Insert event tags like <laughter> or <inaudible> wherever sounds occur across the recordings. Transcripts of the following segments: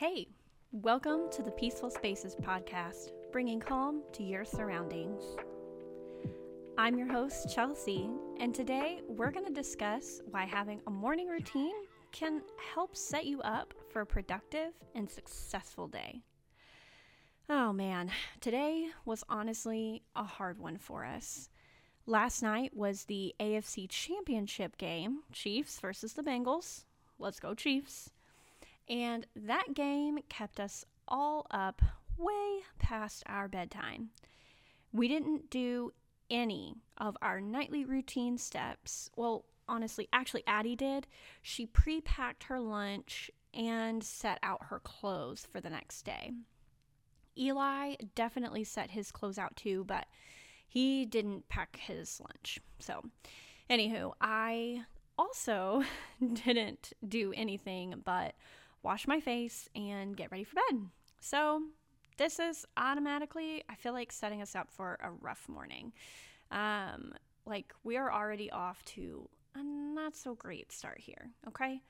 Hey, welcome to the Peaceful Spaces podcast, bringing calm to your surroundings. I'm your host, Chelsea, and today we're going to discuss why having a morning routine can help set you up for a productive and successful day. Oh man, today was honestly a hard one for us. Last night was the AFC Championship game, Chiefs versus the Bengals. Let's go, Chiefs. And that game kept us all up way past our bedtime. We didn't do any of our nightly routine steps. Well, honestly, actually, Addie did. She pre packed her lunch and set out her clothes for the next day. Eli definitely set his clothes out too, but he didn't pack his lunch. So, anywho, I also <laughs> didn't do anything but wash my face, and get ready for bed. So, this is automatically, I feel like, setting us up for a rough morning. Um, like, we are already off to a not so great start here, okay?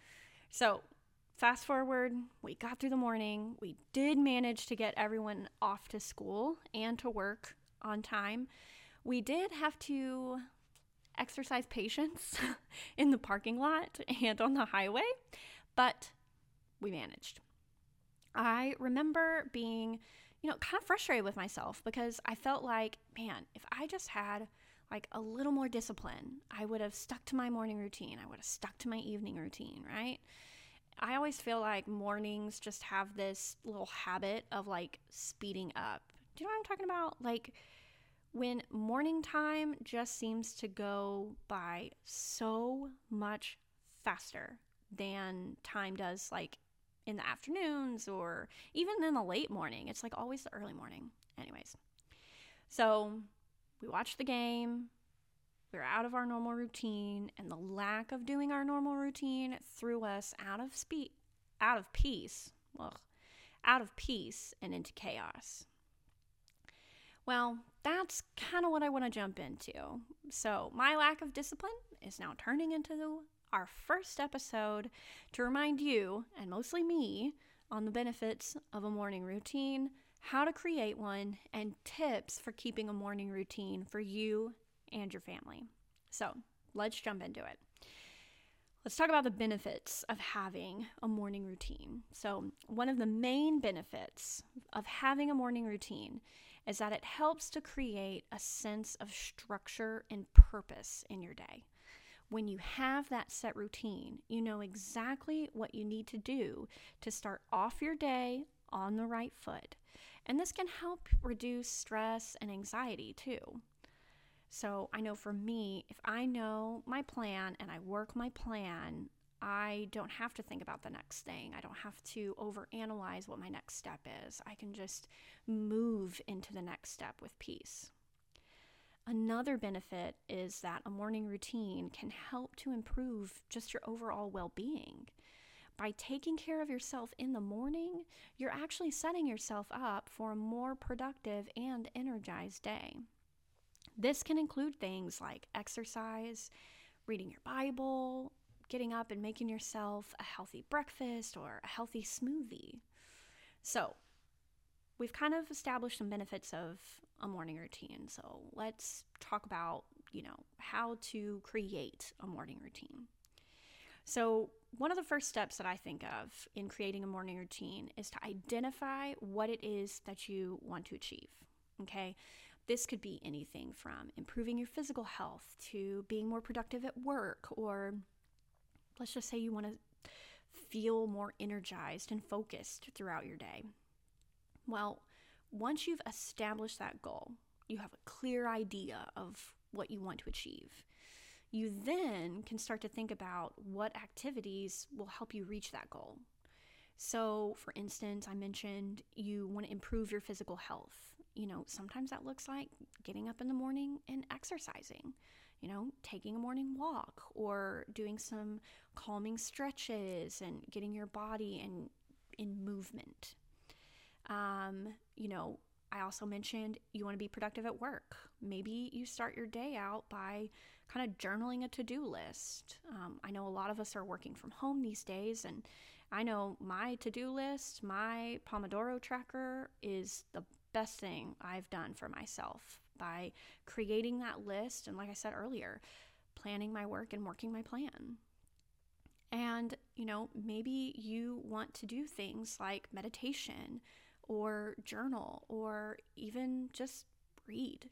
So, fast forward, we got through the morning. We did manage to get everyone off to school and to work on time. We did have to exercise patience <laughs> in the parking lot and on the highway, but we managed. I remember being, you know, kind of frustrated with myself because I felt like, man, if I just had like a little more discipline, I would have stuck to my morning routine. I would have stuck to my evening routine, right? I always feel like mornings just have this little habit of like speeding up. Do you know what I'm talking about? Like when morning time just seems to go by so much faster than time does like in the afternoons or even in the late morning. It's like always the early morning. Anyways, so we watched the game. We are out of our normal routine, and the lack of doing our normal routine threw us out of speed, out of peace, ugh, out of peace and into chaos. Well, that's kind of what I want to jump into. So, my lack of discipline is now turning into our first episode to remind you, and mostly me, on the benefits of a morning routine, how to create one, and tips for keeping a morning routine for you and your family. So let's jump into it. Let's talk about the benefits of having a morning routine. So, one of the main benefits of having a morning routine is that it helps to create a sense of structure and purpose in your day when you have that set routine, you know exactly what you need to do to start off your day on the right foot. And this can help reduce stress and anxiety too. So, I know for me, if I know my plan and I work my plan, I don't have to think about the next thing. I don't have to overanalyze what my next step is. I can just move into the next step with peace. Another benefit is that a morning routine can help to improve just your overall well being. By taking care of yourself in the morning, you're actually setting yourself up for a more productive and energized day. This can include things like exercise, reading your Bible, getting up and making yourself a healthy breakfast or a healthy smoothie. So, we've kind of established some benefits of a morning routine. So let's talk about, you know, how to create a morning routine. So, one of the first steps that I think of in creating a morning routine is to identify what it is that you want to achieve. Okay. This could be anything from improving your physical health to being more productive at work, or let's just say you want to feel more energized and focused throughout your day. Well, once you've established that goal, you have a clear idea of what you want to achieve. You then can start to think about what activities will help you reach that goal. So, for instance, I mentioned you want to improve your physical health. You know, sometimes that looks like getting up in the morning and exercising, you know, taking a morning walk or doing some calming stretches and getting your body in, in movement. Um, you know, I also mentioned you want to be productive at work. Maybe you start your day out by kind of journaling a to do list. Um, I know a lot of us are working from home these days, and I know my to do list, my Pomodoro tracker is the best thing I've done for myself by creating that list. And like I said earlier, planning my work and working my plan. And, you know, maybe you want to do things like meditation or journal or even just read.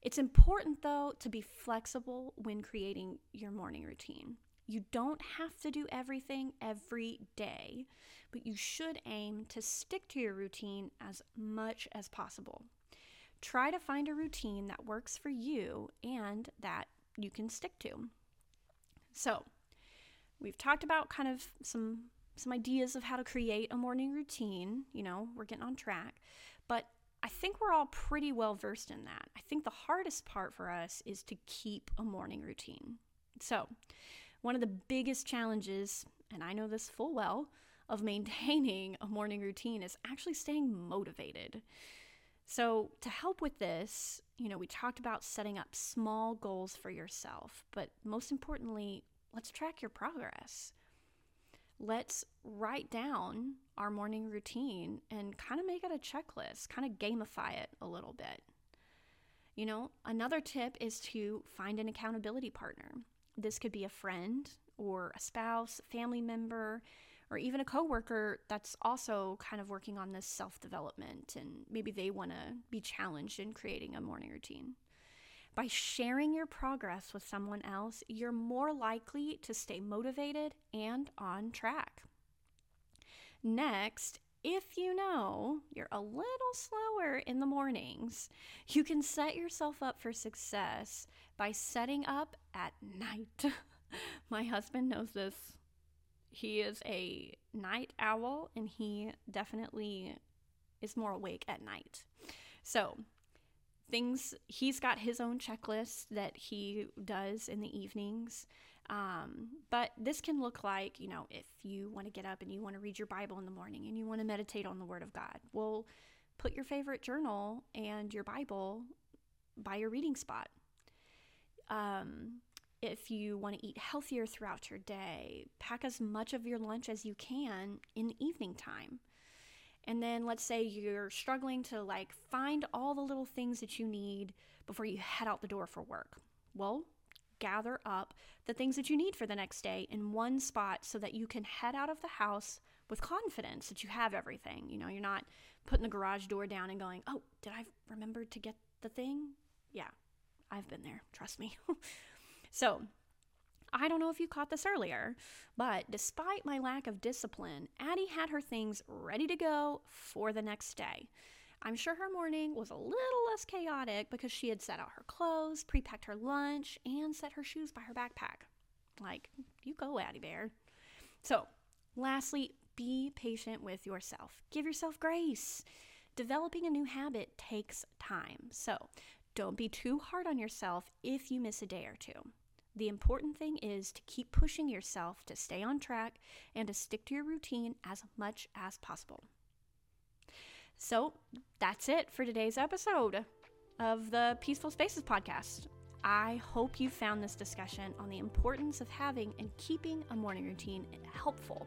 It's important, though, to be flexible when creating your morning routine. You don't have to do everything every day, but you should aim to stick to your routine as much as possible. Try to find a routine that works for you and that you can stick to. So, we've talked about kind of some some ideas of how to create a morning routine, you know, we're getting on track. But I think we're all pretty well versed in that. I think the hardest part for us is to keep a morning routine. So, one of the biggest challenges, and I know this full well, of <laughs> maintaining a morning routine is actually staying motivated. So, to help with this, you know, we talked about setting up small goals for yourself, but most importantly, let's track your progress. Let's write down our morning routine and kind of make it a checklist, kind of gamify it a little bit. You know, another tip is to find an accountability partner. This could be a friend or a spouse, family member, or even a coworker that's also kind of working on this self-development and maybe they want to be challenged in creating a morning routine. By sharing your progress with someone else, you're more likely to stay motivated and on track. Next, if you know you're a little slower in the mornings, you can set yourself up for success by setting up at night. <laughs> My husband knows this he is a night owl and he definitely is more awake at night. So, things he's got his own checklist that he does in the evenings. Um, but this can look like, you know, if you want to get up and you want to read your Bible in the morning and you want to meditate on the Word of God, well, put your favorite journal and your Bible by your reading spot. Um, if you want to eat healthier throughout your day, pack as much of your lunch as you can in the evening time. And then let's say you're struggling to like find all the little things that you need before you head out the door for work. Well, gather up the things that you need for the next day in one spot so that you can head out of the house with confidence that you have everything. You know, you're not putting the garage door down and going, "Oh, did I remember to get the thing?" Yeah. I've been there, trust me. <laughs> So, I don't know if you caught this earlier, but despite my lack of discipline, Addie had her things ready to go for the next day. I'm sure her morning was a little less chaotic because she had set out her clothes, pre packed her lunch, and set her shoes by her backpack. Like, you go, Addie Bear. So, lastly, be patient with yourself. Give yourself grace. Developing a new habit takes time. So, don't be too hard on yourself if you miss a day or two. The important thing is to keep pushing yourself to stay on track and to stick to your routine as much as possible. So that's it for today's episode of the Peaceful Spaces podcast. I hope you found this discussion on the importance of having and keeping a morning routine helpful.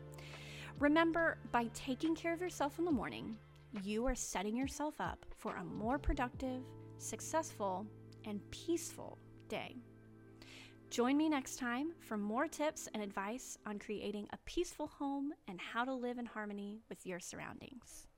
Remember, by taking care of yourself in the morning, you are setting yourself up for a more productive, successful, and peaceful day. Join me next time for more tips and advice on creating a peaceful home and how to live in harmony with your surroundings.